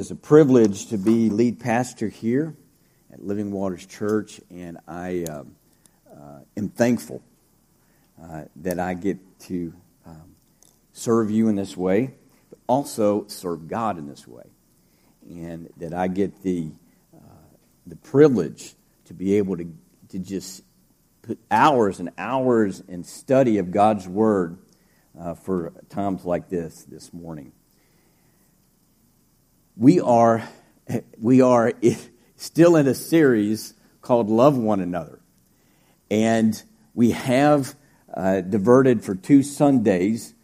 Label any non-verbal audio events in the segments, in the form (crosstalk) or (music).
is a privilege to be lead pastor here at Living Waters Church, and I uh, uh, am thankful uh, that I get to um, serve you in this way, but also serve God in this way, and that I get the uh, the privilege to be able to to just put hours and hours in study of God's Word uh, for times like this this morning we are, we are (laughs) still in a series called Love One Another. And we have uh, diverted for two Sundays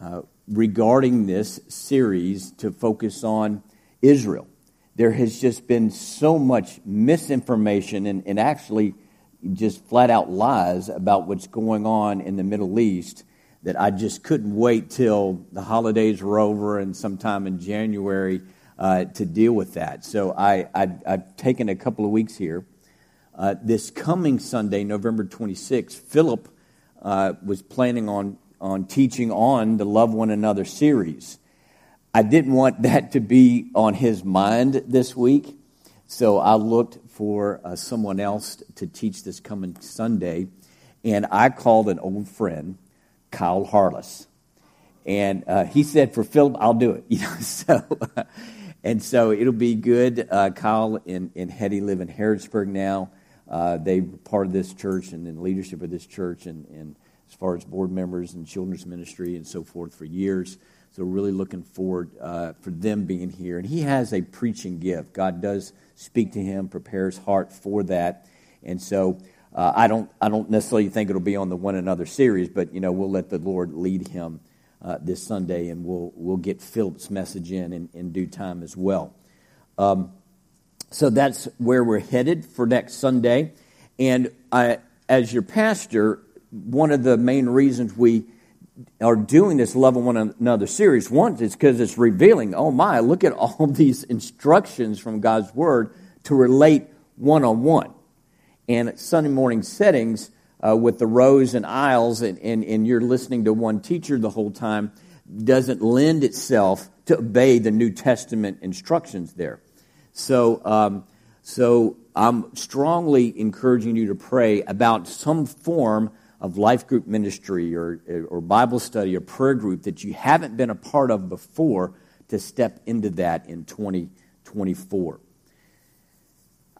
uh, regarding this series to focus on Israel. There has just been so much misinformation and, and actually just flat out lies about what's going on in the Middle East that I just couldn't wait till the holidays were over and sometime in January uh, to deal with that. So I, have taken a couple of weeks here. Uh, this coming Sunday, November 26th, Philip uh, was planning on, on teaching on the Love One Another series. I didn't want that to be on his mind this week, so I looked for uh, someone else to teach this coming Sunday, and I called an old friend, Kyle Harless. And uh, he said, For Philip, I'll do it. (laughs) You know, so and so it'll be good. Uh, Kyle and, and Hetty live in Harrodsburg now. Uh, they were part of this church and in leadership of this church, and, and as far as board members and children's ministry and so forth for years. So really looking forward uh, for them being here. And he has a preaching gift. God does speak to him, prepare his heart for that. And so uh, I don't I don't necessarily think it'll be on the one another series, but you know we'll let the Lord lead him uh, this Sunday, and we'll, we'll get Philip's message in, in in, due time as well. Um, so that's where we're headed for next Sunday. And I, as your pastor, one of the main reasons we are doing this Love One Another series, one is because it's revealing, oh my, look at all (laughs) these instructions from God's Word to relate one on one. And at Sunday morning settings, uh, with the rows and aisles and, and, and you're listening to one teacher the whole time doesn't lend itself to obey the New Testament instructions there. So, um, so I'm strongly encouraging you to pray about some form of life group ministry or, or Bible study or prayer group that you haven't been a part of before to step into that in 2024.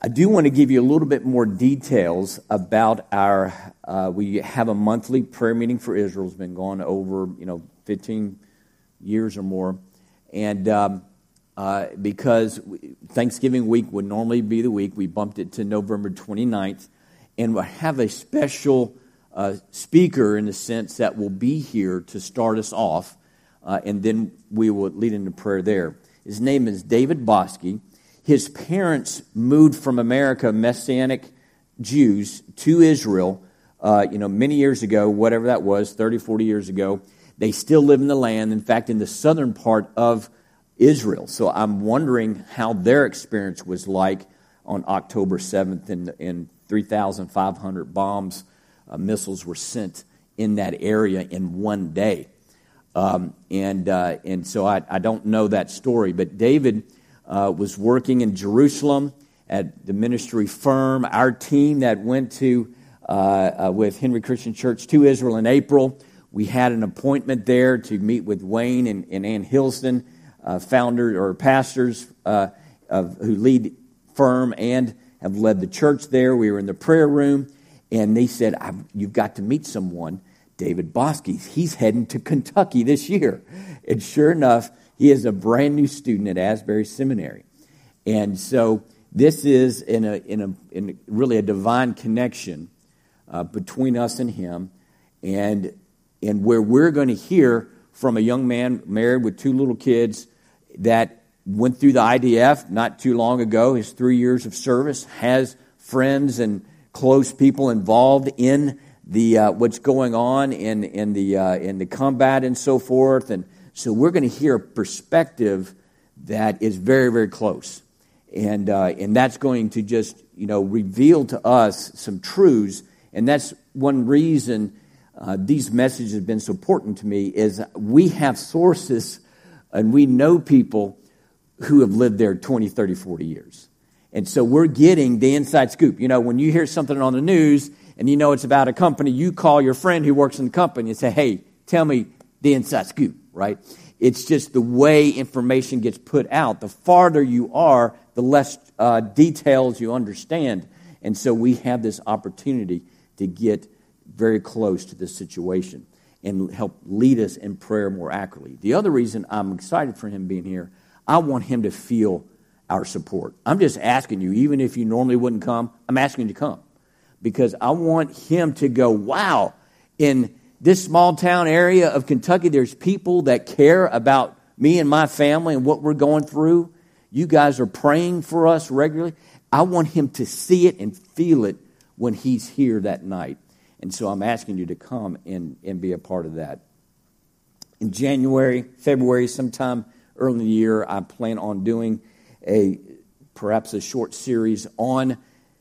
I do want to give you a little bit more details about our. Uh, we have a monthly prayer meeting for Israel. It's been going over you know 15 years or more, and um, uh, because Thanksgiving week would normally be the week, we bumped it to November 29th, and we have a special uh, speaker in the sense that will be here to start us off, uh, and then we will lead into prayer there. His name is David Bosky his parents moved from America, Messianic Jews, to Israel, uh, you know, many years ago, whatever that was, 30, 40 years ago. They still live in the land, in fact, in the southern part of Israel. So I'm wondering how their experience was like on October 7th, and, and 3,500 bombs, uh, missiles were sent in that area in one day. Um, and, uh, and so I, I don't know that story, but David uh, was working in Jerusalem at the ministry firm. Our team that went to uh, uh, with Henry Christian Church to Israel in April, we had an appointment there to meet with Wayne and, and Ann Hilsden, uh, founder or pastors uh, of, who lead firm and have led the church there. We were in the prayer room, and they said, "You've got to meet someone." David Bosky, he's heading to Kentucky this year. And sure enough, he is a brand new student at Asbury Seminary. And so this is in a, in a, in really a divine connection uh, between us and him, and, and where we're going to hear from a young man married with two little kids that went through the IDF not too long ago, his three years of service, has friends and close people involved in the uh, what's going on in in the uh, in the combat and so forth, and so we're going to hear a perspective that is very, very close. And, uh, and that's going to just, you know, reveal to us some truths. And that's one reason uh, these messages have been so important to me is we have sources and we know people who have lived there 20, 30, 40 years. And so we're getting the inside scoop. You know, when you hear something on the news and you know it's about a company, you call your friend who works in the company and say, hey, tell me the inside scoop, right? It's just the way information gets put out. The farther you are, the less uh, details you understand. And so we have this opportunity to get very close to this situation and help lead us in prayer more accurately. The other reason I'm excited for him being here, I want him to feel our support. I'm just asking you, even if you normally wouldn't come, I'm asking you to come because I want him to go, wow, in this small town area of Kentucky, there's people that care about me and my family and what we're going through. You guys are praying for us regularly. I want him to see it and feel it when he's here that night. And so I'm asking you to come and, and be a part of that. In January, February, sometime early in the year, I plan on doing a perhaps a short series on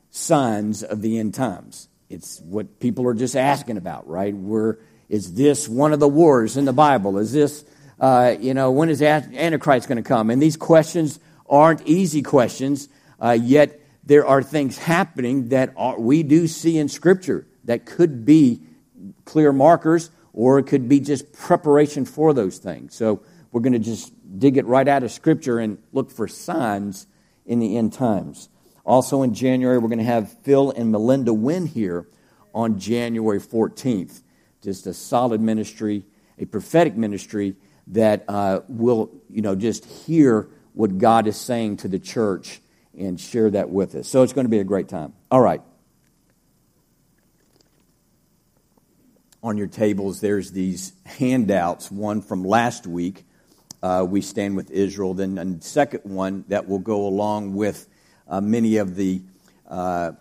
signs of the end times. It's what people are just asking about, right? Where is this one of the wars in the Bible? Is this, uh, you know, when is Antichrist going to come? And these questions aren't easy questions, uh, yet there are things happening that are, we do see in Scripture that could be clear markers or it could be just preparation for those things. So we're going to just dig it right out of Scripture and look for signs in the end times. Also in January, we're going to have Phil and Melinda Wynn here on January 14th. Just a solid ministry, a prophetic ministry that uh, will, you know, just hear what God is saying to the church and share that with us. So it's going to be a great time. All right. On your tables, there's these handouts. One from last week, uh, we stand with Israel. Then a second one that will go along with uh, many of the uh,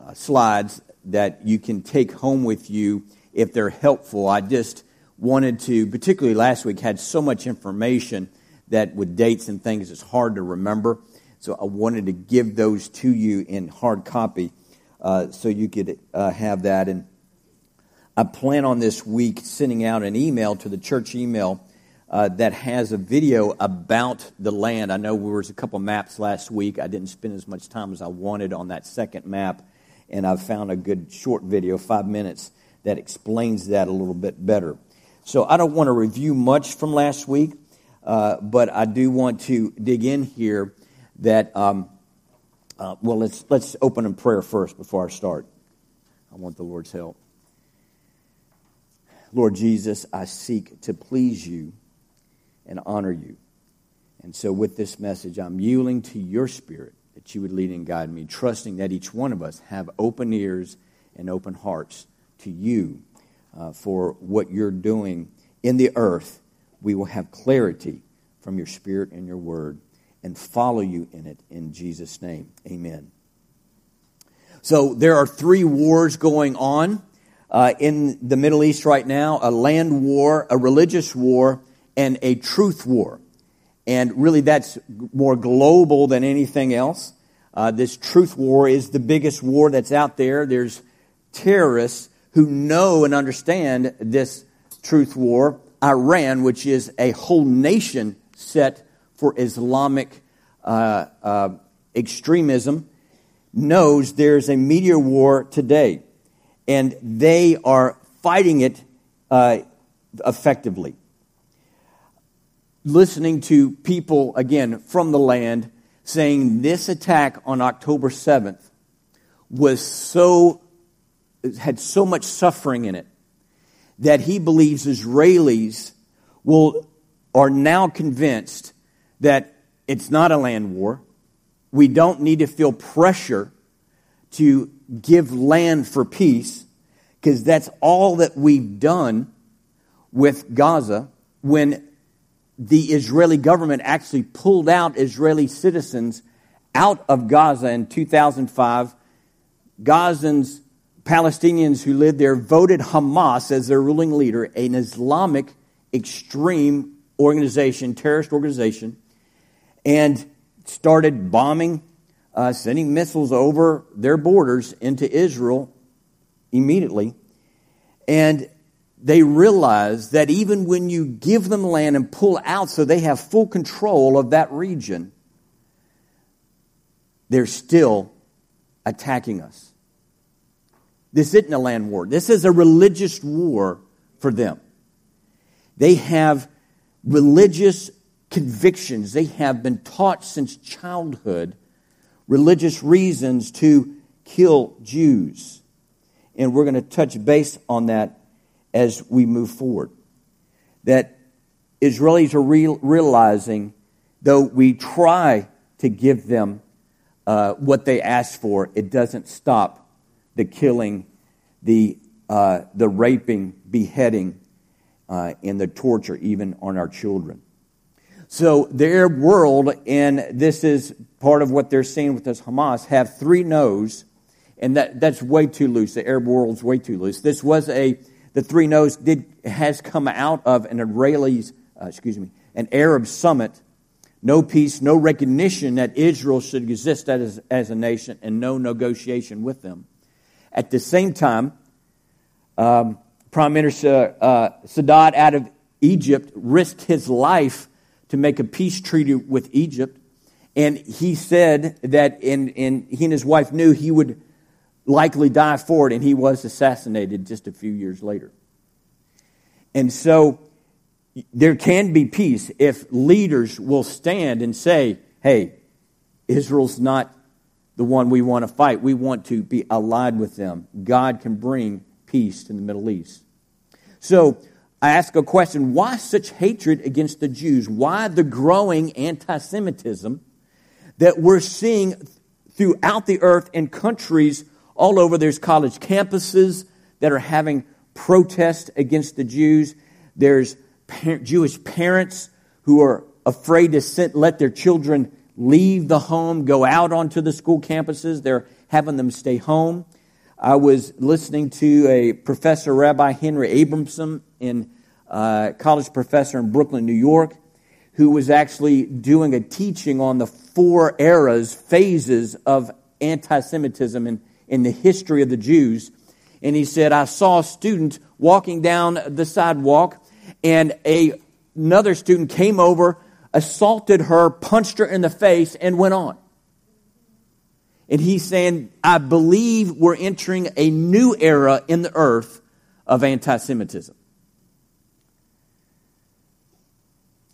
uh, slides that you can take home with you if they're helpful. I just wanted to, particularly last week, had so much information that with dates and things, it's hard to remember. So I wanted to give those to you in hard copy uh, so you could uh, have that. And I plan on this week sending out an email to the church email uh, that has a video about the land. I know there was a couple maps last week. I didn't spend as much time as I wanted on that second map, and I've found a good short video, five minutes, that explains that a little bit better. So I don't want to review much from last week, uh, but I do want to dig in here. That um, uh, well, let's let's open in prayer first before I start. I want the Lord's help. Lord Jesus, I seek to please you and honor you. And so, with this message, I'm yielding to your spirit that you would lead and guide me, trusting that each one of us have open ears and open hearts to you uh, for what you're doing in the earth. We will have clarity from your spirit and your word and follow you in it in Jesus' name. Amen. So, there are three wars going on uh, in the Middle East right now a land war, a religious war, and a truth war. And really, that's more global than anything else. Uh, this truth war is the biggest war that's out there. There's terrorists who know and understand this truth war. Iran, which is a whole nation set for Islamic uh, uh, extremism, knows there's a media war today, and they are fighting it uh, effectively listening to people, again, from the land saying this attack on October 7th was so, had so much suffering in it that he believes Israelis will, are now convinced that it's not a land war. We don't need to feel pressure to give land for peace because that's all that we've done with Gaza when the Israeli government actually pulled out Israeli citizens out of Gaza in 2005. Gazans, Palestinians who lived there, voted Hamas as their ruling leader, an Islamic extreme organization, terrorist organization, and started bombing, uh, sending missiles over their borders into Israel immediately. And they realize that even when you give them land and pull out so they have full control of that region, they're still attacking us. This isn't a land war. This is a religious war for them. They have religious convictions. They have been taught since childhood religious reasons to kill Jews. And we're going to touch base on that as we move forward. That Israelis are real, realizing, though we try to give them uh, what they ask for, it doesn't stop the killing, the, uh, the raping, beheading, uh, and the torture, even on our children. So their world, and this is part of what they're seeing with this Hamas, have three no's, and that, that's way too loose. The Arab world's way too loose. This was a the three no's did has come out of an Israelis, uh, excuse me, an Arab summit. No peace, no recognition that Israel should exist as, as a nation, and no negotiation with them. At the same time, um, Prime Minister uh, Sadat out of Egypt risked his life to make a peace treaty with Egypt. And he said that, and, and he and his wife knew he would likely die for it, and he was assassinated just a few years later. And so there can be peace if leaders will stand and say, hey, Israel's not the one we want to fight. We want to be allied with them. God can bring peace to the Middle East. So I ask a question why such hatred against the Jews? Why the growing anti Semitism that we're seeing throughout the earth in countries all over? There's college campuses that are having protests against the Jews. There's Jewish parents who are afraid to sit, let their children leave the home, go out onto the school campuses. They're having them stay home. I was listening to a professor, Rabbi Henry Abramson, in uh, college professor in Brooklyn, New York, who was actually doing a teaching on the four eras, phases of anti Semitism in, in the history of the Jews. And he said, I saw a student walking down the sidewalk, and a, another student came over, assaulted her, punched her in the face, and went on. And he's saying, I believe we're entering a new era in the earth of anti Semitism.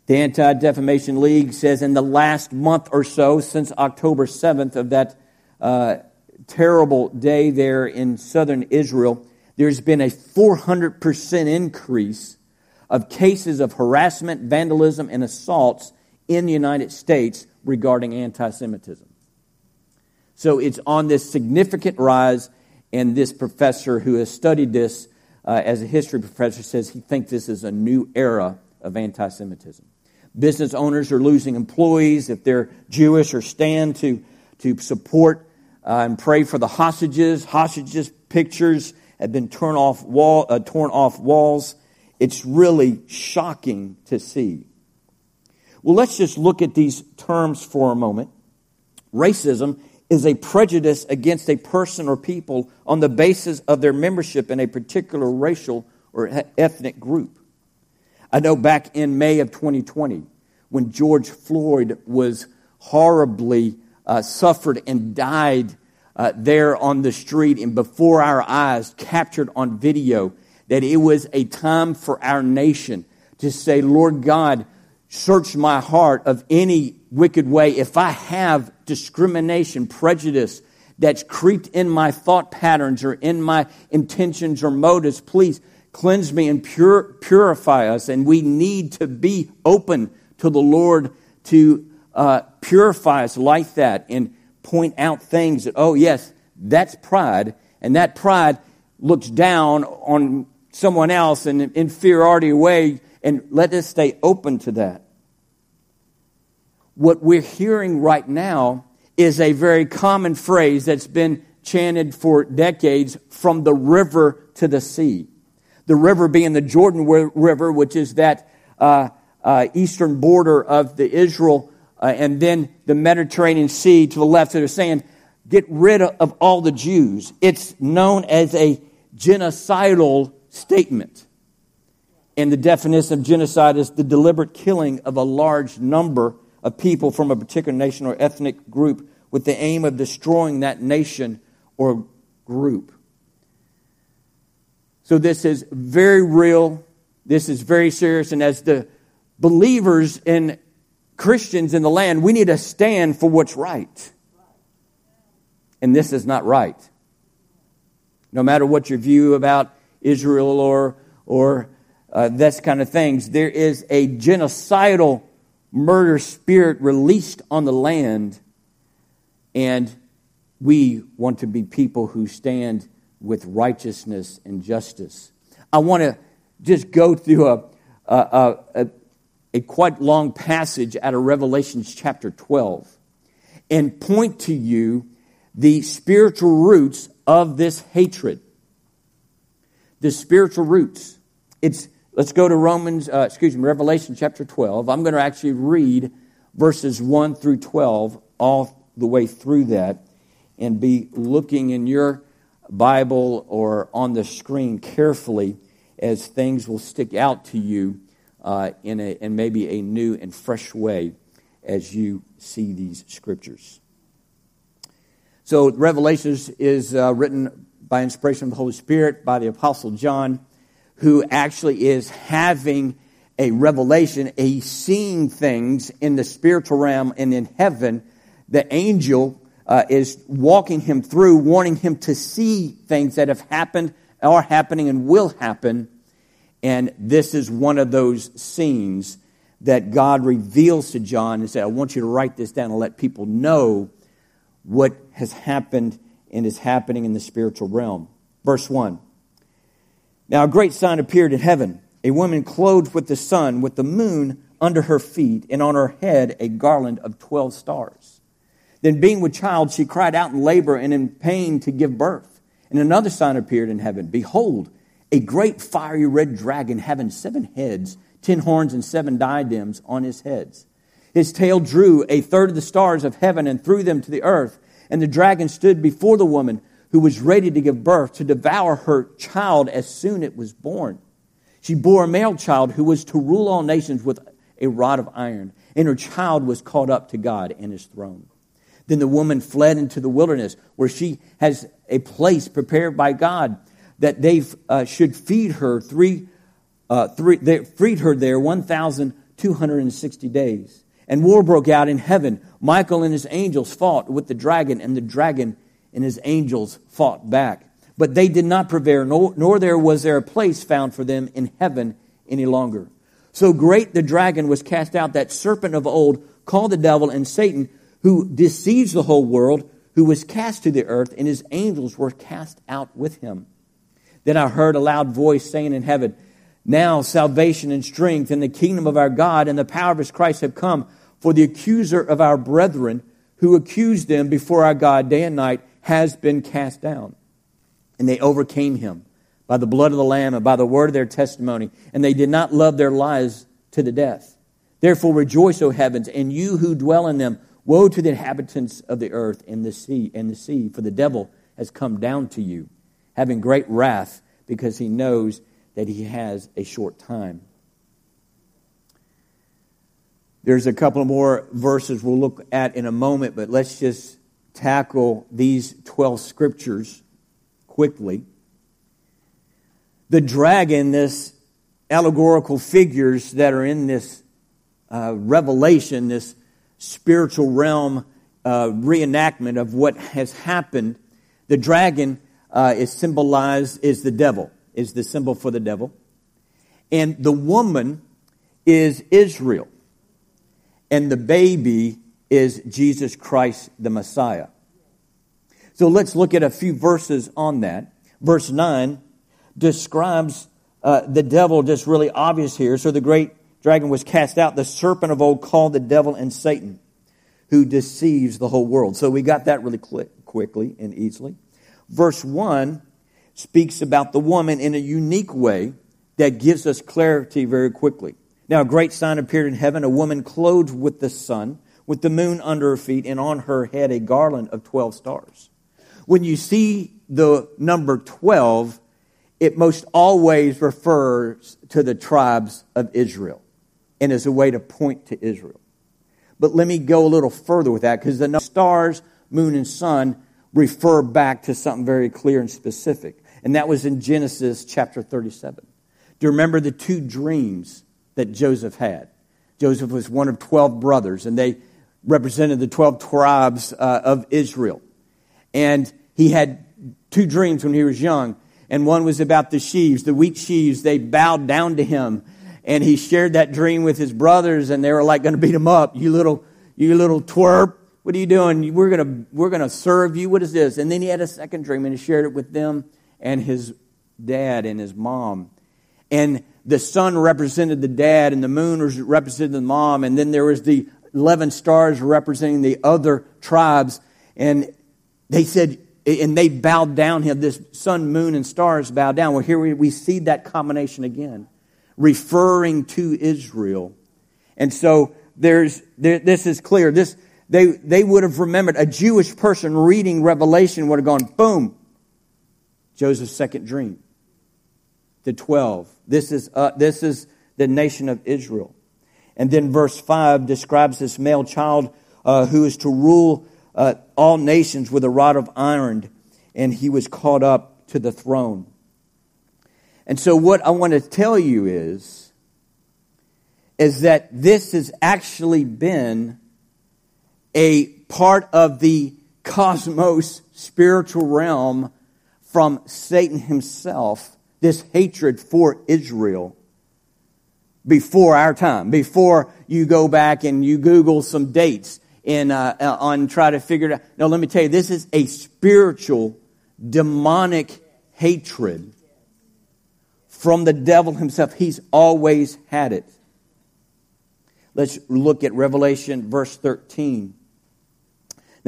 The Anti Defamation League says in the last month or so, since October 7th of that uh, terrible day there in southern Israel, there's been a 400% increase of cases of harassment, vandalism, and assaults in the United States regarding anti Semitism. So it's on this significant rise, and this professor who has studied this uh, as a history professor says he thinks this is a new era of anti Semitism. Business owners are losing employees if they're Jewish or stand to, to support uh, and pray for the hostages. Hostages pictures have been torn off, wall, uh, torn off walls. It's really shocking to see. Well, let's just look at these terms for a moment. Racism is a prejudice against a person or people on the basis of their membership in a particular racial or ethnic group. I know back in May of 2020, when George Floyd was horribly uh, suffered and died uh, there on the street and before our eyes, captured on video, that it was a time for our nation to say, Lord God, search my heart of any wicked way. If I have discrimination, prejudice that's creeped in my thought patterns or in my intentions or motives, please cleanse me and purify us. And we need to be open to the Lord to uh, purify us like that and point out things that, oh, yes, that's pride. And that pride looks down on someone else in an inferiority way. And let us stay open to that. What we're hearing right now is a very common phrase that's been chanted for decades from the river to the sea the river being the Jordan River, which is that uh, uh, eastern border of the Israel, uh, and then the Mediterranean Sea to the left. So they're saying, get rid of all the Jews. It's known as a genocidal statement. And the definition of genocide is the deliberate killing of a large number of people from a particular nation or ethnic group with the aim of destroying that nation or group. So this is very real. This is very serious. And as the believers and Christians in the land, we need to stand for what's right. And this is not right. No matter what your view about Israel or, or uh, this kind of things, there is a genocidal murder spirit released on the land. And we want to be people who stand with righteousness and justice. I want to just go through a, a, a, a quite long passage out of Revelations chapter 12 and point to you the spiritual roots of this hatred. The spiritual roots. It's let's go to Romans, uh, excuse me, Revelation chapter 12. I'm going to actually read verses 1 through 12 all the way through that and be looking in your Bible or on the screen carefully as things will stick out to you uh, in, a, in maybe a new and fresh way as you see these scriptures. So, Revelations is uh, written by inspiration of the Holy Spirit by the Apostle John, who actually is having a revelation, a seeing things in the spiritual realm and in heaven. The angel uh, is walking him through, wanting him to see things that have happened, are happening, and will happen. And this is one of those scenes that God reveals to John and said, I want you to write this down and let people know what has happened and is happening in the spiritual realm. Verse 1. Now a great sign appeared in heaven a woman clothed with the sun, with the moon under her feet, and on her head a garland of 12 stars. Then, being with child, she cried out in labor and in pain to give birth. And another sign appeared in heaven Behold, a great fiery red dragon having seven heads, ten horns, and seven diadems on his heads. His tail drew a third of the stars of heaven and threw them to the earth. And the dragon stood before the woman who was ready to give birth to devour her child as soon it was born. She bore a male child who was to rule all nations with a rod of iron, and her child was caught up to God and his throne. Then the woman fled into the wilderness where she has a place prepared by God that they uh, should feed her three, uh, three they freed her there 1,260 days. And war broke out in heaven. Michael and his angels fought with the dragon, and the dragon and his angels fought back. But they did not prevail, nor, nor there was there a place found for them in heaven any longer. So great the dragon was cast out, that serpent of old, called the devil and Satan, who deceives the whole world, who was cast to the earth, and his angels were cast out with him. Then I heard a loud voice saying in heaven, Now salvation and strength and the kingdom of our God and the power of his Christ have come, for the accuser of our brethren, who accused them before our God day and night, has been cast down. And they overcame him by the blood of the Lamb and by the word of their testimony, and they did not love their lives to the death. Therefore rejoice, O heavens, and you who dwell in them. Woe to the inhabitants of the earth and the sea and the sea, for the devil has come down to you, having great wrath, because he knows that he has a short time. There's a couple more verses we'll look at in a moment, but let's just tackle these 12 scriptures quickly. The dragon, this allegorical figures that are in this uh, revelation, this spiritual realm uh, reenactment of what has happened. The dragon uh, is symbolized is the devil, is the symbol for the devil, and the woman is Israel, and the baby is Jesus Christ, the Messiah. So let's look at a few verses on that. Verse 9 describes uh, the devil just really obvious here. So the great dragon was cast out, the serpent of old called the devil and Satan, who deceives the whole world. So we got that really quick, quickly and easily. Verse 1 speaks about the woman in a unique way that gives us clarity very quickly. Now, a great sign appeared in heaven a woman clothed with the sun, with the moon under her feet, and on her head a garland of 12 stars. When you see the number 12, it most always refers to the tribes of Israel and is a way to point to Israel. But let me go a little further with that because the stars moon, and sun refer back to something very clear and specific. And that was in Genesis chapter 37. Do you remember the two dreams that Joseph had? Joseph was one of 12 brothers, and they represented the 12 tribes uh, of Israel. And he had two dreams when he was young, and one was about the sheaves, the wheat sheaves. They bowed down to him, and he shared that dream with his brothers, and they were like going to beat him up. You little, you little twerp. What are you doing? We're going we're to serve you. What is this? And then he had a second dream, and he shared it with them and his dad and his mom. And the sun represented the dad, and the moon represented the mom, and then there was the 11 stars representing the other tribes. And they said, and they bowed down him. This sun, moon, and stars bowed down. Well, here we, we see that combination again, referring to Israel. And so there's, there, this is clear. This, they, they would have remembered a Jewish person reading Revelation would have gone, boom, Joseph's second dream. The 12. This is, uh, this is the nation of Israel. And then verse 5 describes this male child uh, who is to rule uh, all nations with a rod of iron, and he was caught up to the throne. And so, what I want to tell you is, is that this has actually been a part of the cosmos spiritual realm from Satan himself, this hatred for Israel before our time, before you go back and you Google some dates in, uh, on try to figure it out. No, let me tell you, this is a spiritual, demonic hatred from the devil himself. He's always had it. Let's look at Revelation verse 13.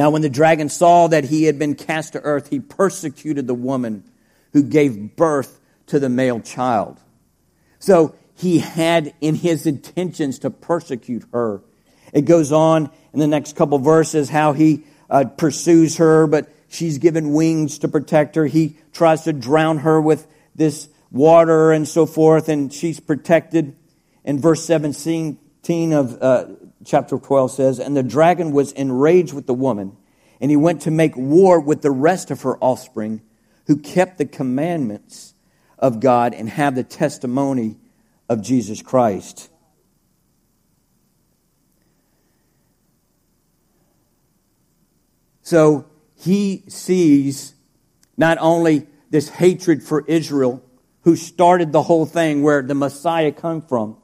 Now, when the dragon saw that he had been cast to earth, he persecuted the woman who gave birth to the male child. So he had in his intentions to persecute her. It goes on in the next couple verses how he uh, pursues her, but she's given wings to protect her. He tries to drown her with this water and so forth, and she's protected. In verse 17 of uh, chapter 12 says, And the dragon was enraged with the woman, and he went to make war with the rest of her offspring who kept the commandments of God and have the testimony of Jesus Christ. So he sees not only this hatred for Israel, who started the whole thing where the Messiah come from,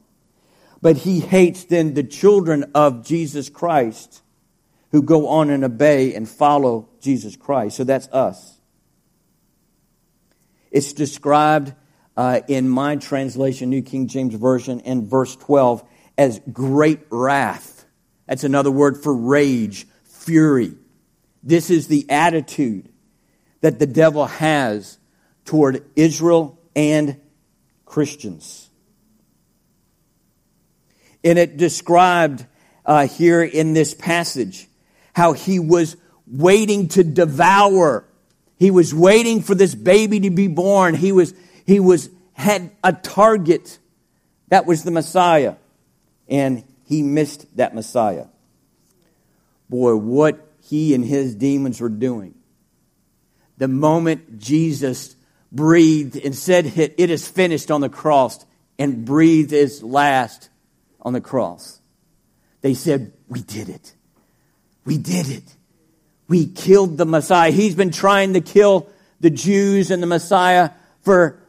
but he hates then the children of Jesus Christ who go on and obey and follow Jesus Christ. So that's us. It's described uh, in my translation, New King James Version, in verse 12 as great wrath. That's another word for rage, fury. This is the attitude that the devil has toward Israel and Christians. And it described uh, here in this passage how he was waiting to devour. He was waiting for this baby to be born. He was, he was, had a target. That was the Messiah. And he missed that Messiah. Boy, what he and his demons were doing. The moment Jesus breathed and said, It is finished on the cross, and breathed his last on the cross, they said, We did it. We did it. We killed the Messiah. He's been trying to kill the Jews and the Messiah for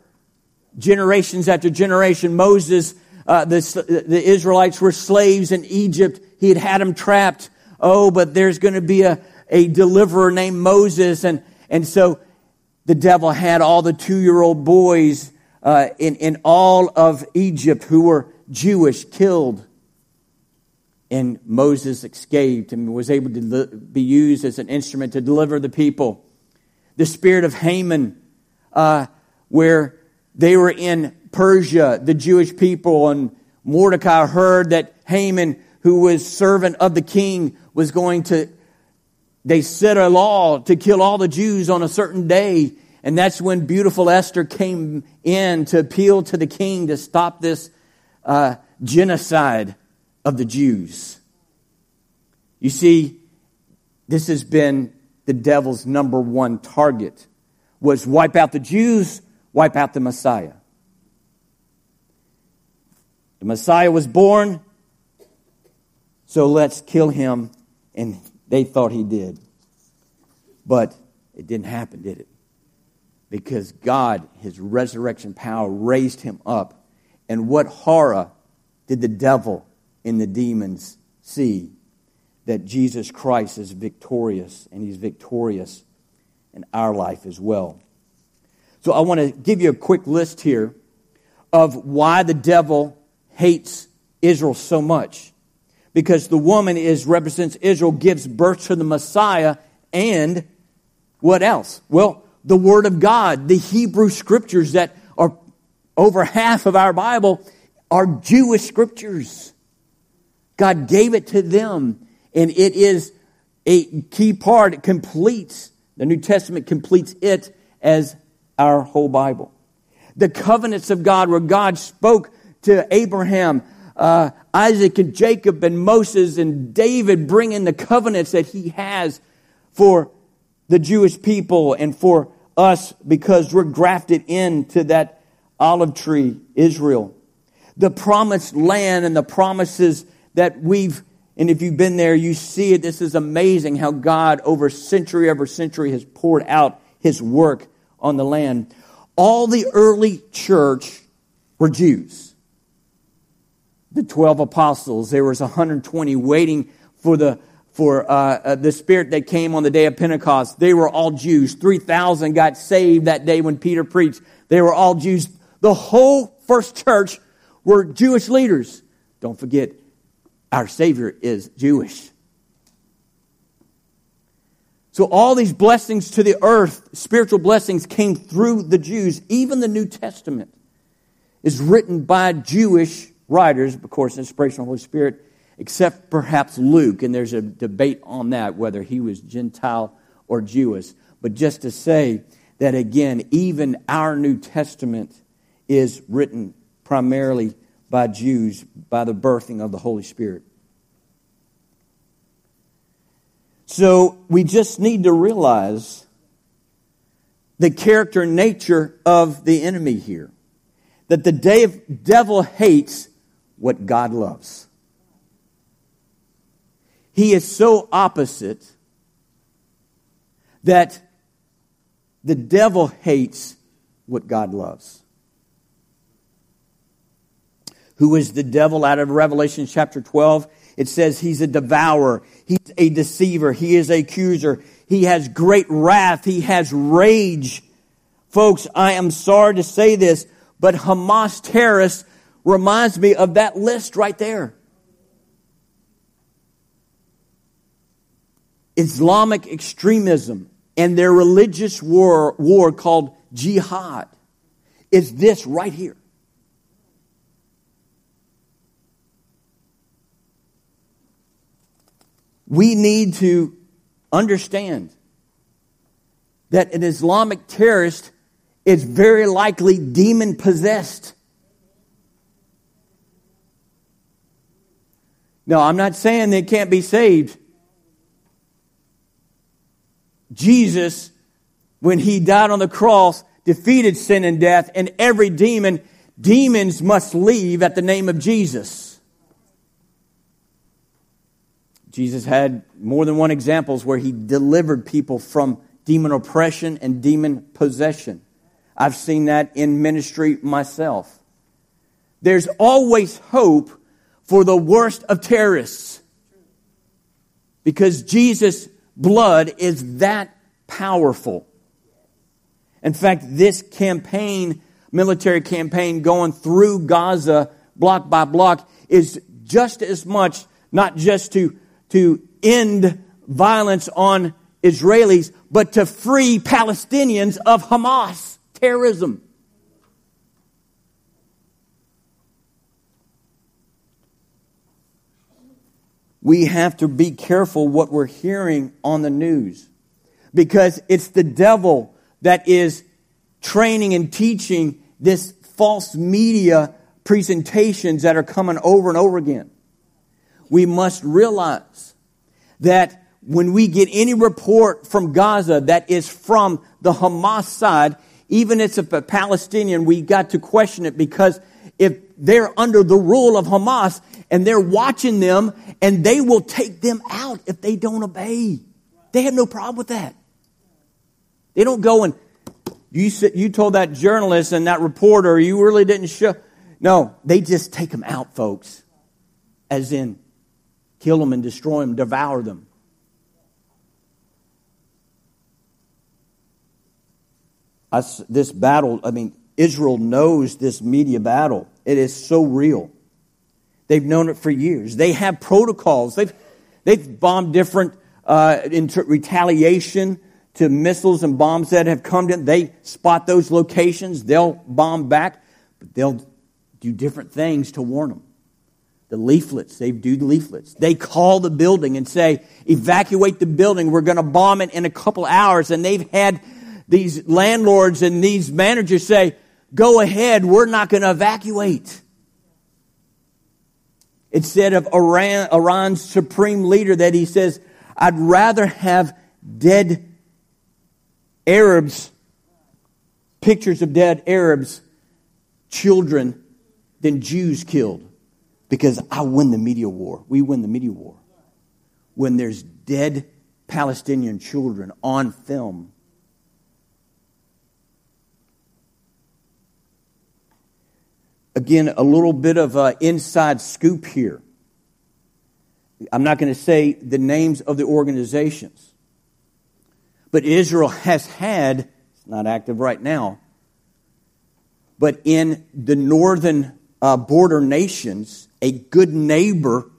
generations after generation. Moses, uh, the, the Israelites were slaves in Egypt. He had had them trapped oh, but there's going to be a, a deliverer named Moses. And, and so the devil had all the two year old boys uh, in, in all of Egypt who were Jewish killed. And Moses escaped and was able to be used as an instrument to deliver the people. The spirit of Haman, uh, where they were in Persia, the Jewish people, and Mordecai heard that Haman, who was servant of the king, was going to, they set a law to kill all the Jews on a certain day. And that's when beautiful Esther came in to appeal to the king to stop this uh, genocide of the Jews. You see, this has been the devil's number one target was wipe out the Jews, wipe out the Messiah. The Messiah was born, so let's kill him. And they thought he did. But it didn't happen, did it? Because God, his resurrection power, raised him up. And what horror did the devil and the demons see? That Jesus Christ is victorious, and he's victorious in our life as well. So I want to give you a quick list here of why the devil hates Israel so much. Because the woman is represents Israel, gives birth to the Messiah, and what else? Well, the Word of God, the Hebrew scriptures that are over half of our Bible are Jewish scriptures. God gave it to them, and it is a key part. It completes, the New Testament completes it as our whole Bible. The covenants of God, where God spoke to Abraham, uh, Isaac, and Jacob, and Moses, and David, bringing the covenants that he has for the Jewish people and for us because we're grafted into that olive tree, Israel. The promised land and the promises that we've, and if you've been there, you see it. This is amazing how God, over century over century, has poured out his work on the land. All the early church were Jews. The 12 apostles, there was 120 waiting for the for uh, uh, the Spirit that came on the day of Pentecost. They were all Jews. 3,000 got saved that day when Peter preached. They were all Jews. The whole first church were Jewish leaders. Don't forget, our Savior is Jewish. So all these blessings to the earth, spiritual blessings, came through the Jews. Even the New Testament is written by Jewish writers, of course, inspiration of the Holy Spirit except perhaps Luke, and there's a debate on that, whether he was Gentile or Jewish. But just to say that again, even our New Testament is written primarily by Jews by the birthing of the Holy Spirit. So we just need to realize the character and nature of the enemy here. That the devil hates what God loves. He is so opposite that the devil hates what God loves. Who is the devil out of Revelation chapter 12? It says he's a devourer, he's a deceiver, he is a accuser, he has great wrath, he has rage. Folks, I am sorry to say this, but Hamas terrorists reminds me of that list right there. Islamic extremism and their religious war, war called jihad is this right here. We need to understand that an Islamic terrorist is very likely demon possessed. No, I'm not saying they can't be saved. Jesus, when he died on the cross, defeated sin and death, and every demon, demons must leave at the name of Jesus. Jesus had more than one examples where he delivered people from demon oppression and demon possession. I've seen that in ministry myself. There's always hope for the worst of terrorists because Jesus blood is that powerful. In fact, this campaign, military campaign going through Gaza block by block is just as much not just to, to end violence on Israelis, but to free Palestinians of Hamas terrorism. we have to be careful what we're hearing on the news because it's the devil that is training and teaching this false media presentations that are coming over and over again. We must realize that when we get any report from Gaza that is from the Hamas side, even if it's a Palestinian, we got to question it because if they're under the rule of Hamas and they're watching them and they will take them out if they don't obey. They have no problem with that. They don't go and you you told that journalist and that reporter you really didn't show. No, they just take them out, folks. As in kill them and destroy them, devour them. Us, this battle, I mean, Israel knows this media battle. It is so real. They've known it for years. They have protocols. They've, they've bombed different uh, retaliation to missiles and bombs that have come in. They spot those locations. They'll bomb back, but they'll do different things to warn them. The leaflets, they do the leaflets. They call the building and say, evacuate the building. We're going to bomb it in a couple hours. And they've had these landlords and these managers say, go ahead, we're not going to evacuate. Instead of Iran, Iran's supreme leader that he says, I'd rather have dead Arabs, pictures of dead Arabs, children, than Jews killed. Because I win the media war. We win the media war. When there's dead Palestinian children on film Again, a little bit of an inside scoop here. I'm not going to say the names of the organizations, but Israel has had, it's not active right now, but in the northern uh, border nations, a good neighbor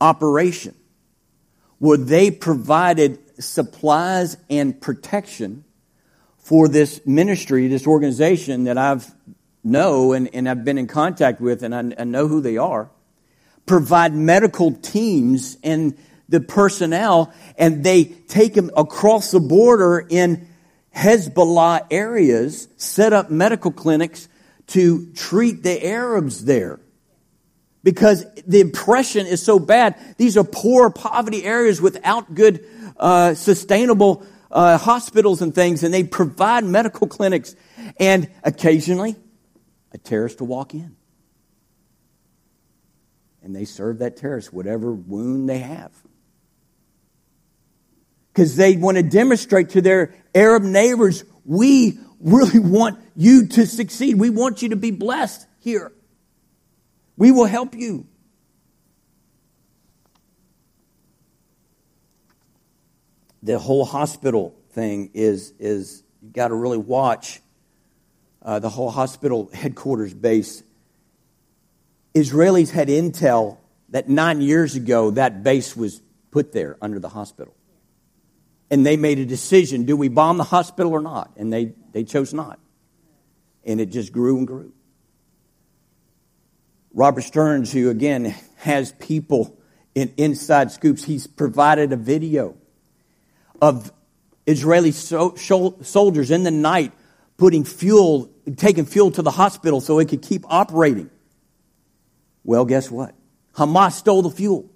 operation where they provided supplies and protection for this ministry, this organization that I've know and, and I've been in contact with and I, I know who they are, provide medical teams and the personnel and they take them across the border in Hezbollah areas, set up medical clinics to treat the Arabs there. Because the impression is so bad. These are poor poverty areas without good, uh, sustainable uh, hospitals and things, and they provide medical clinics. And occasionally, a terrorist will walk in. And they serve that terrorist whatever wound they have. Because they want to demonstrate to their Arab neighbors, we really want you to succeed. We want you to be blessed here. We will help you. The whole hospital thing is, is you got to really watch uh, the whole hospital headquarters base. Israelis had intel that nine years ago that base was put there under the hospital. And they made a decision do we bomb the hospital or not? And they, they chose not. And it just grew and grew. Robert Stearns, who again has people in inside scoops, he's provided a video of Israeli so, soldiers in the night putting fuel, taking fuel to the hospital so it could keep operating. Well, guess what? Hamas stole the fuel.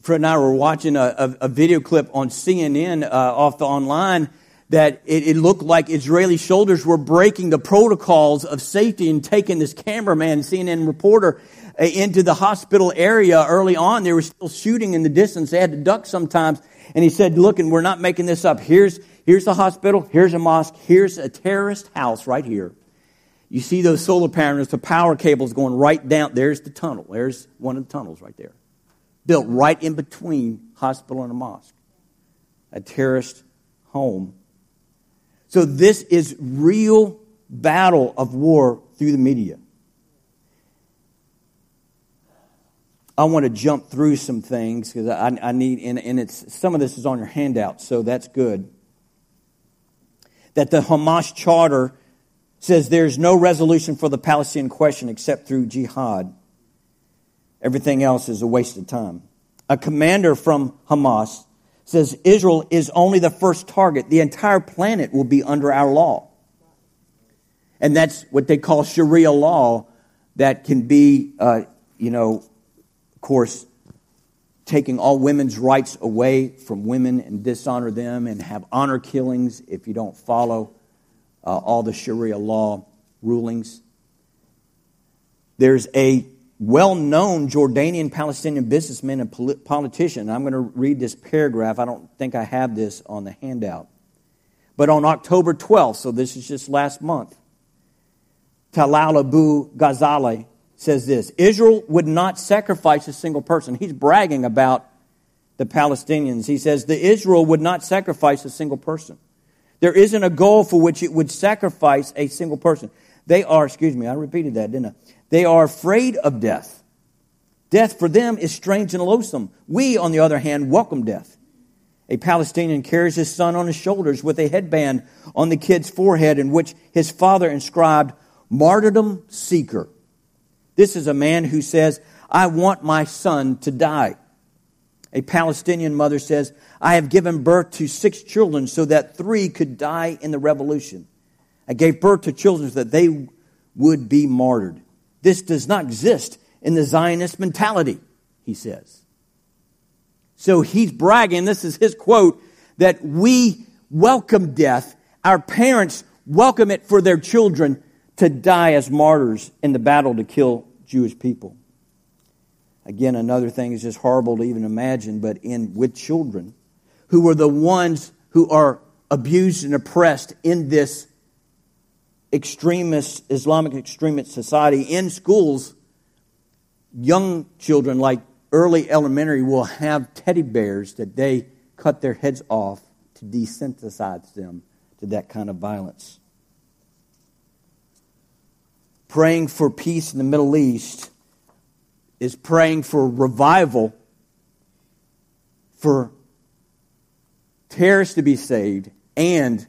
Fred and I were watching a, a, a video clip on CNN uh, off the online that it, it, looked like Israeli soldiers were breaking the protocols of safety and taking this cameraman, CNN reporter, uh, into the hospital area early on. They were still shooting in the distance. They had to duck sometimes. And he said, look, and we're not making this up. Here's, here's the hospital. Here's a mosque. Here's a terrorist house right here. You see those solar panels, the power cables going right down. There's the tunnel. There's one of the tunnels right there. Built right in between hospital and a mosque. A terrorist home. So this is real battle of war through the media. I want to jump through some things because I, I, need, and, and it's, some of this is on your handout, so that's good. That the Hamas Charter says there's no resolution for the Palestinian question except through jihad. Everything else is a waste of time. A commander from Hamas says Israel is only the first target. The entire planet will be under our law. And that's what they call Sharia law that can be, uh, you know, of course, taking all women's rights away from women and dishonor them and have honor killings if you don't follow uh, all the Sharia law rulings. There's a well known Jordanian Palestinian businessman and politician. I'm going to read this paragraph. I don't think I have this on the handout. But on October 12th, so this is just last month, Talal Abu Ghazaleh says this Israel would not sacrifice a single person. He's bragging about the Palestinians. He says, The Israel would not sacrifice a single person. There isn't a goal for which it would sacrifice a single person. They are, excuse me, I repeated that, didn't I? They are afraid of death. Death for them is strange and loathsome. We, on the other hand, welcome death. A Palestinian carries his son on his shoulders with a headband on the kid's forehead in which his father inscribed, Martyrdom Seeker. This is a man who says, I want my son to die. A Palestinian mother says, I have given birth to six children so that three could die in the revolution. I gave birth to children so that they would be martyred. This does not exist in the Zionist mentality, he says. So he's bragging, this is his quote, that we welcome death. Our parents welcome it for their children to die as martyrs in the battle to kill Jewish people. Again, another thing is just horrible to even imagine, but in with children who are the ones who are abused and oppressed in this extremist, Islamic extremist society in schools, young children, like early elementary, will have teddy bears that they cut their heads off to desensitize them to that kind of violence. Praying for peace in the Middle East is praying for revival, for terrorists to be saved, and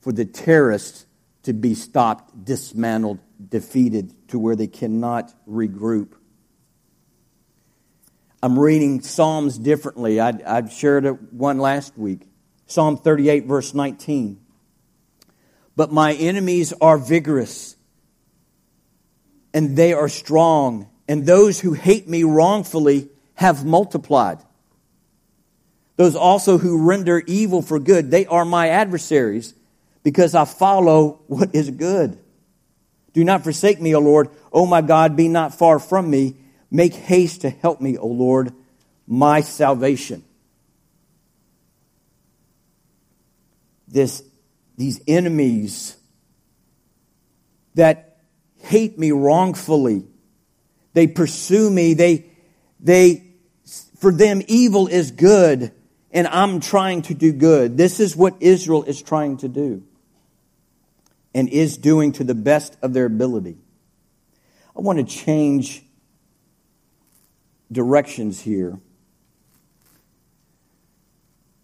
for the terrorists to be stopped, dismantled, defeated to where they cannot regroup. I'm reading Psalms differently. I, I shared one last week. Psalm 38, verse 19. But my enemies are vigorous, and they are strong, and those who hate me wrongfully have multiplied. Those also who render evil for good, they are my adversaries because I follow what is good. Do not forsake me, O Lord. O my God, be not far from me. Make haste to help me, O Lord, my salvation. This, these enemies that hate me wrongfully, they pursue me, they, they, for them evil is good, and I'm trying to do good. This is what Israel is trying to do and is doing to the best of their ability. I want to change directions here.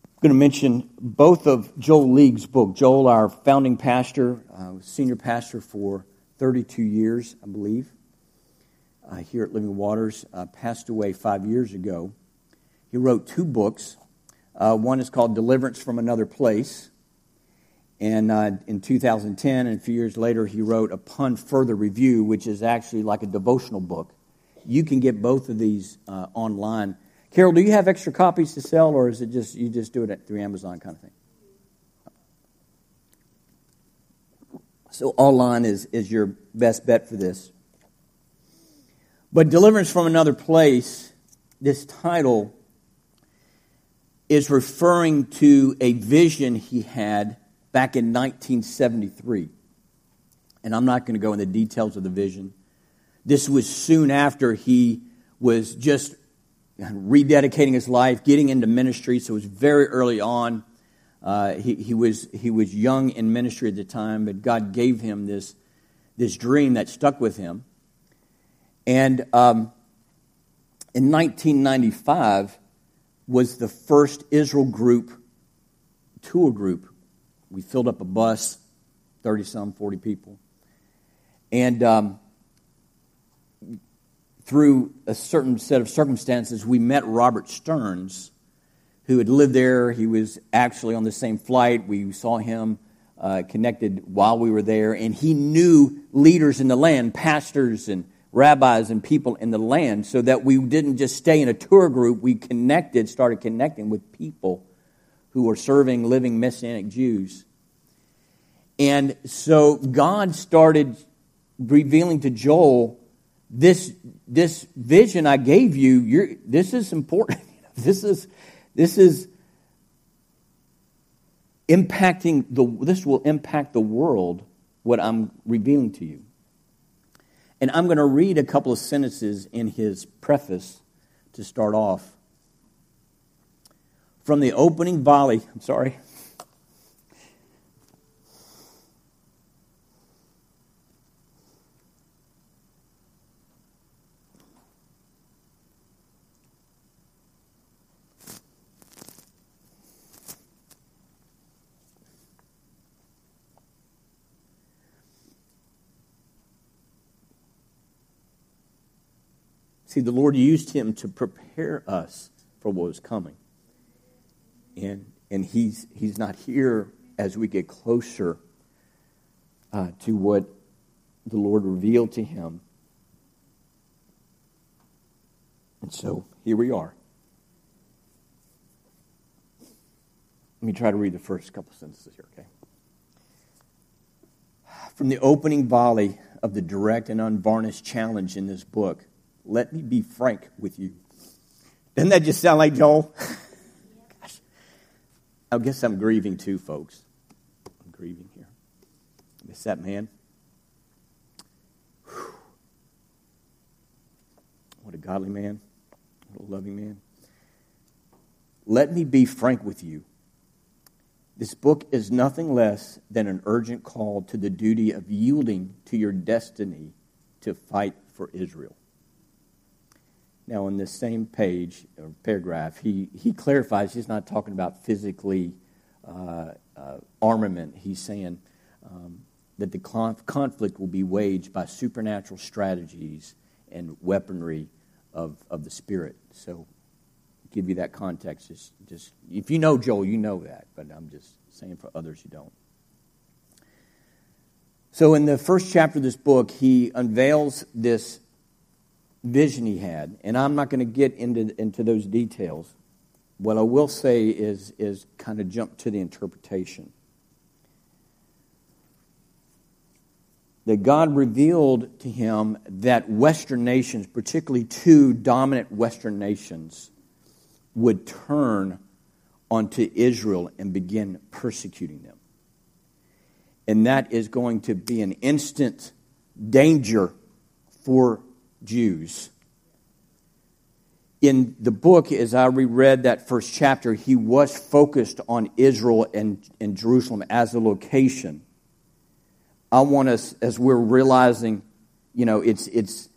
I'm going to mention both of Joel League's book. Joel, our founding pastor, uh, senior pastor for 32 years, I believe, uh, here at Living Waters, uh, passed away five years ago. He wrote two books. Uh, one is called Deliverance from Another Place, and uh, in 2010, and a few years later, he wrote Upon Further Review, which is actually like a devotional book. You can get both of these uh, online. Carol, do you have extra copies to sell, or is it just you just do it through Amazon kind of thing? So online is, is your best bet for this. But Deliverance from Another Place, this title is referring to a vision he had back in 1973. And I'm not going to go into details of the vision. This was soon after he was just rededicating his life, getting into ministry. So it was very early on. Uh, he, he, was, he was young in ministry at the time, but God gave him this, this dream that stuck with him. And um, in 1995 was the first Israel group, tour group we filled up a bus, 30 some, 40 people. And um, through a certain set of circumstances, we met Robert Stearns, who had lived there. He was actually on the same flight. We saw him uh, connected while we were there, and he knew leaders in the land, pastors and rabbis and people in the land so that we didn't just stay in a tour group. We connected, started connecting with people who were serving living Messianic Jews. And so God started revealing to Joel this, this vision I gave you. this is important. (laughs) this is, this is impacting the, this will impact the world, what I'm revealing to you. And I'm going to read a couple of sentences in his preface to start off. From the opening volley, I'm sorry. See, the Lord used him to prepare us for what was coming. And, and he's, he's not here as we get closer uh, to what the Lord revealed to him. And so here we are. Let me try to read the first couple sentences here, okay? From the opening volley of the direct and unvarnished challenge in this book, let me be frank with you. Doesn't that just sound like Joel? (laughs) I guess I'm grieving too, folks. I'm grieving here. Miss that man. Whew. What a godly man. What a loving man. Let me be frank with you. This book is nothing less than an urgent call to the duty of yielding to your destiny to fight for Israel. Now, on this same page or paragraph, he, he clarifies he's not talking about physically uh, uh, armament. He's saying um, that the conf- conflict will be waged by supernatural strategies and weaponry of, of the Spirit. So, give you that context. Just, just if you know Joel, you know that, but I'm just saying for others you don't. So, in the first chapter of this book, he unveils this vision he had, and I'm not going to get into, into those details. What I will say is, is kind of jump to the interpretation. That God revealed to him that Western nations, particularly two dominant Western nations, would turn onto Israel and begin persecuting them. And that is going to be an instant danger for Jews. In the book, as I reread that first chapter, he was focused on Israel and, and Jerusalem as a location. I want us, as we're realizing, you know, it's, it's,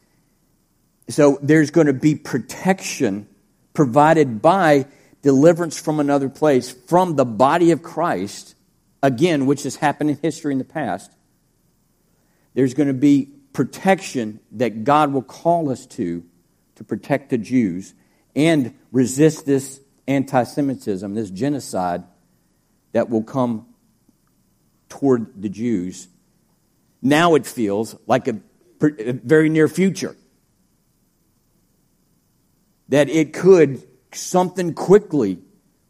so there's going to be protection provided by deliverance from another place, from the body of Christ, again, which has happened in history in the past. There's going to be protection that God will call us to, to protect the Jews and resist this anti Semitism, this genocide that will come toward the Jews. Now it feels like a, a very near future. That it could, something quickly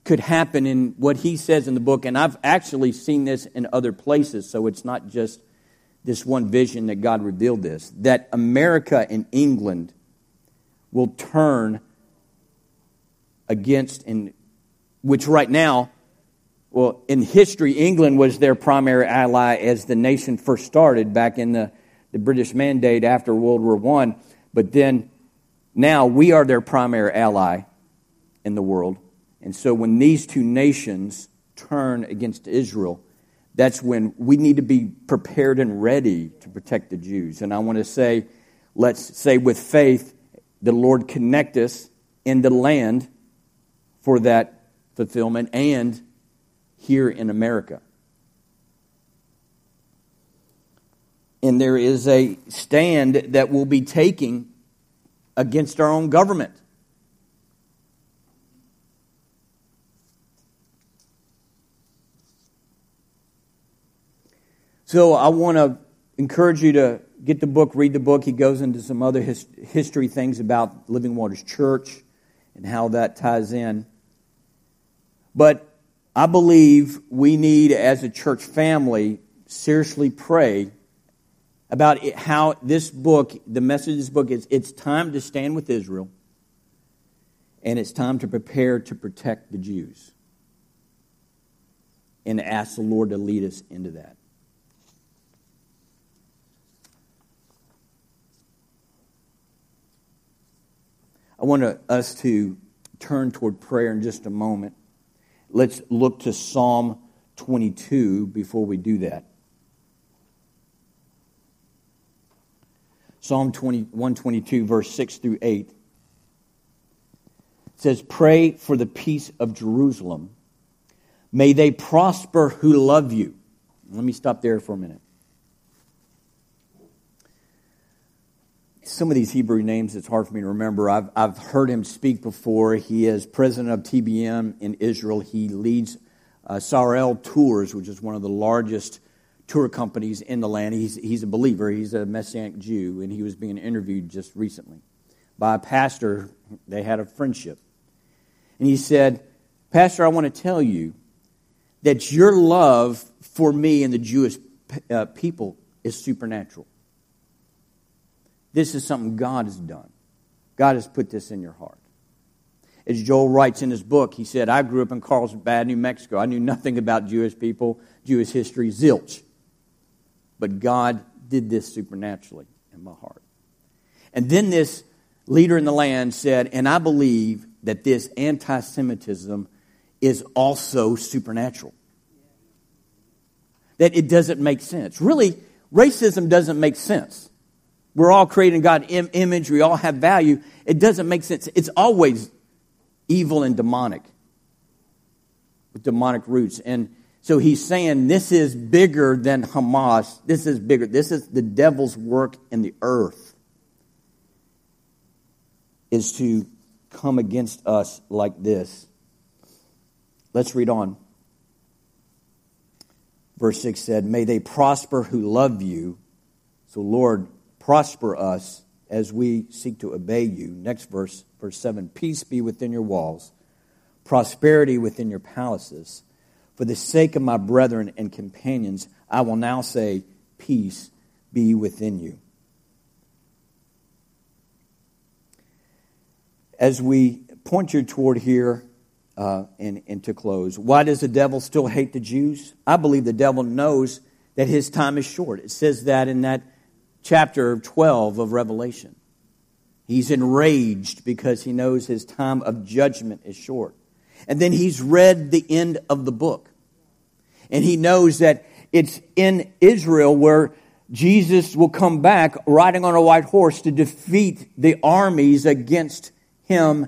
could happen in what he says in the book. And I've actually seen this in other places, so it's not just this one vision that God revealed this that America and England will turn against, in, which right now, well, in history, England was their primary ally as the nation first started back in the, the British Mandate after World War I. But then now we are their primary ally in the world. And so when these two nations turn against Israel, that's when we need to be prepared and ready to protect the Jews. And I want to say, let's say with faith, the Lord connect us in the land for that fulfillment and here in America. And there is a stand that we'll be taking against our own government. So I want to encourage you to get the book, read the book. He goes into some other his, history things about Living Waters Church and how that ties in. But I believe we need, as a church family, seriously pray about it, how this book, the message of this book is it's time to stand with Israel and it's time to prepare to protect the Jews. And ask the Lord to lead us into that. I want us to turn toward prayer in just a moment. Let's look to Psalm 22 before we do that. Psalm 20, 122, verse 6 through 8 says, Pray for the peace of Jerusalem. May they prosper who love you. Let me stop there for a minute. Some of these Hebrew names, it's hard for me to remember. I've, I've heard him speak before. He is president of TBM in Israel. He leads uh, Sarel Tours, which is one of the largest tour companies in the land. He's, he's a believer, he's a Messianic Jew, and he was being interviewed just recently by a pastor. They had a friendship. And he said, Pastor, I want to tell you that your love for me and the Jewish uh, people is supernatural. This is something God has done. God has put this in your heart. As Joel writes in his book, he said, I grew up in Carlsbad, New Mexico. I knew nothing about Jewish people, Jewish history, zilch. But God did this supernaturally in my heart. And then this leader in the land said, and I believe that this anti Semitism is also supernatural. That it doesn't make sense. Really, racism doesn't make sense. We're all created in God's Im- image. We all have value. It doesn't make sense. It's always evil and demonic with demonic roots. And so he's saying this is bigger than Hamas. This is bigger. This is the devil's work in the earth is to come against us like this. Let's read on. Verse 6 said, May they prosper who love you. So, Lord, prosper us as we seek to obey you. Next verse, verse 7 Peace be within your walls, prosperity within your palaces. For the sake of my brethren and companions, I will now say, Peace be within you. As we point you toward here uh, and, and to close, why does the devil still hate the Jews? I believe the devil knows that his time is short. It says that in that chapter 12 of Revelation. He's enraged because he knows his time of judgment is short. And then he's read the end of the book. And he knows that it's in Israel where Jesus will come back riding on a white horse to defeat the armies against him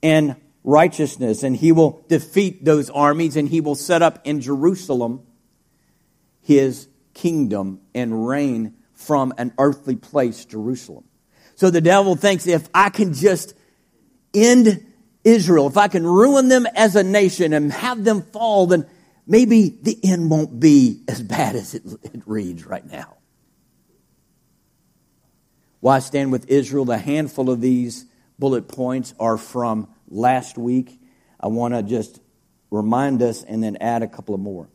in righteousness. And he will defeat those armies and he will set up in Jerusalem his kingdom and reign from an earthly place, Jerusalem. So the devil thinks if I can just end Israel, if I can ruin them as a nation and have them fall, then maybe the end won't be as bad as it, it reads right now. Why stand with Israel? The handful of these bullet points are from last week. I want to just remind us and then add a couple of more.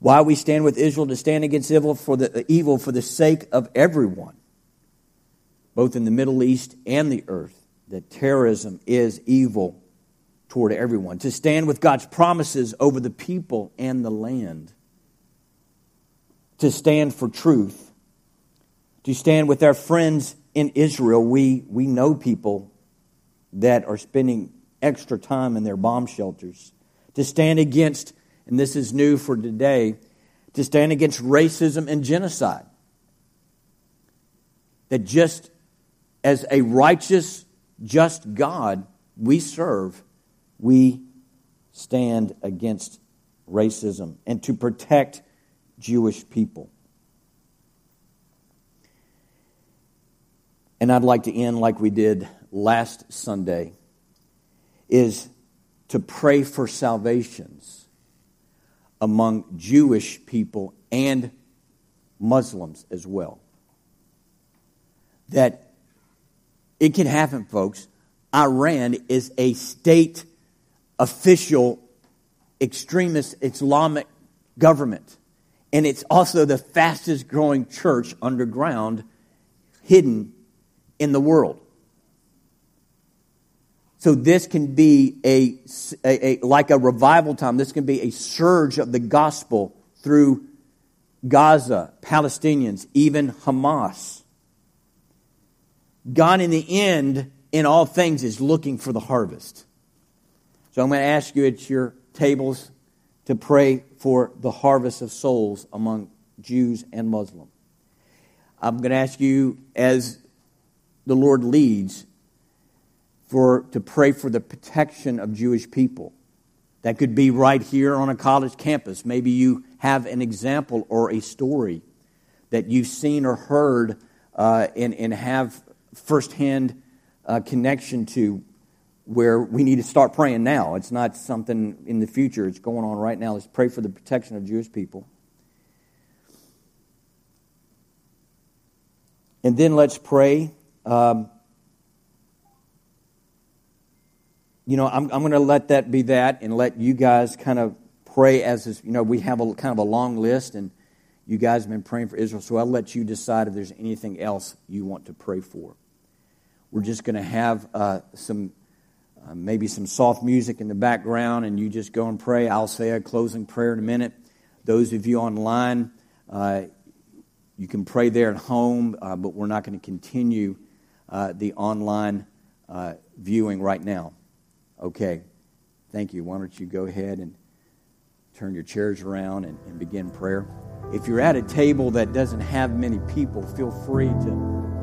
Why we stand with Israel to stand against evil for the uh, evil for the sake of everyone, both in the Middle East and the earth. That terrorism is evil toward everyone. To stand with God's promises over the people and the land. To stand for truth. To stand with our friends in Israel. We, we know people that are spending extra time in their bomb shelters. To stand against and this is new for today, to stand against racism and genocide. That just as a righteous, just God we serve, we stand against racism and to protect Jewish people. And I'd like to end like we did last Sunday is to pray for salvations among Jewish people and Muslims as well. that it can happen, folks. Iran is a state official extremist Islamic government. And it's also the fastest growing church underground hidden in the world. So this can be a, a, a, like a revival time. This can be a surge of the gospel through Gaza, Palestinians, even Hamas. God, in the end, in all things, is looking for the harvest. So I'm going to ask you at your tables to pray for the harvest of souls among Jews and Muslims. I'm going to ask you, as the Lord leads, for to pray for the protection of Jewish people. That could be right here on a college campus. Maybe you have an example or a story that you've seen or heard uh, and, and have firsthand uh, connection to where we need to start praying now. It's not something in the future, it's going on right now. Let's pray for the protection of Jewish people. And then let's pray. Um, you know, I'm, I'm going to let that be that and let you guys kind of pray as this, you know, we have a kind of a long list and you guys have been praying for Israel, so I'll let you decide if there's anything else you want to pray for. We're just going to have uh, some uh, maybe some soft music in the background, and you just go and pray. I'll say a closing prayer in a minute. Those of you online, uh, you can pray there at home, uh, but we're not going to continue uh, the online uh, viewing right now. Okay, thank you. Why don't you go ahead and turn your chairs around and, and begin prayer? If you're at a table that doesn't have many people, feel free to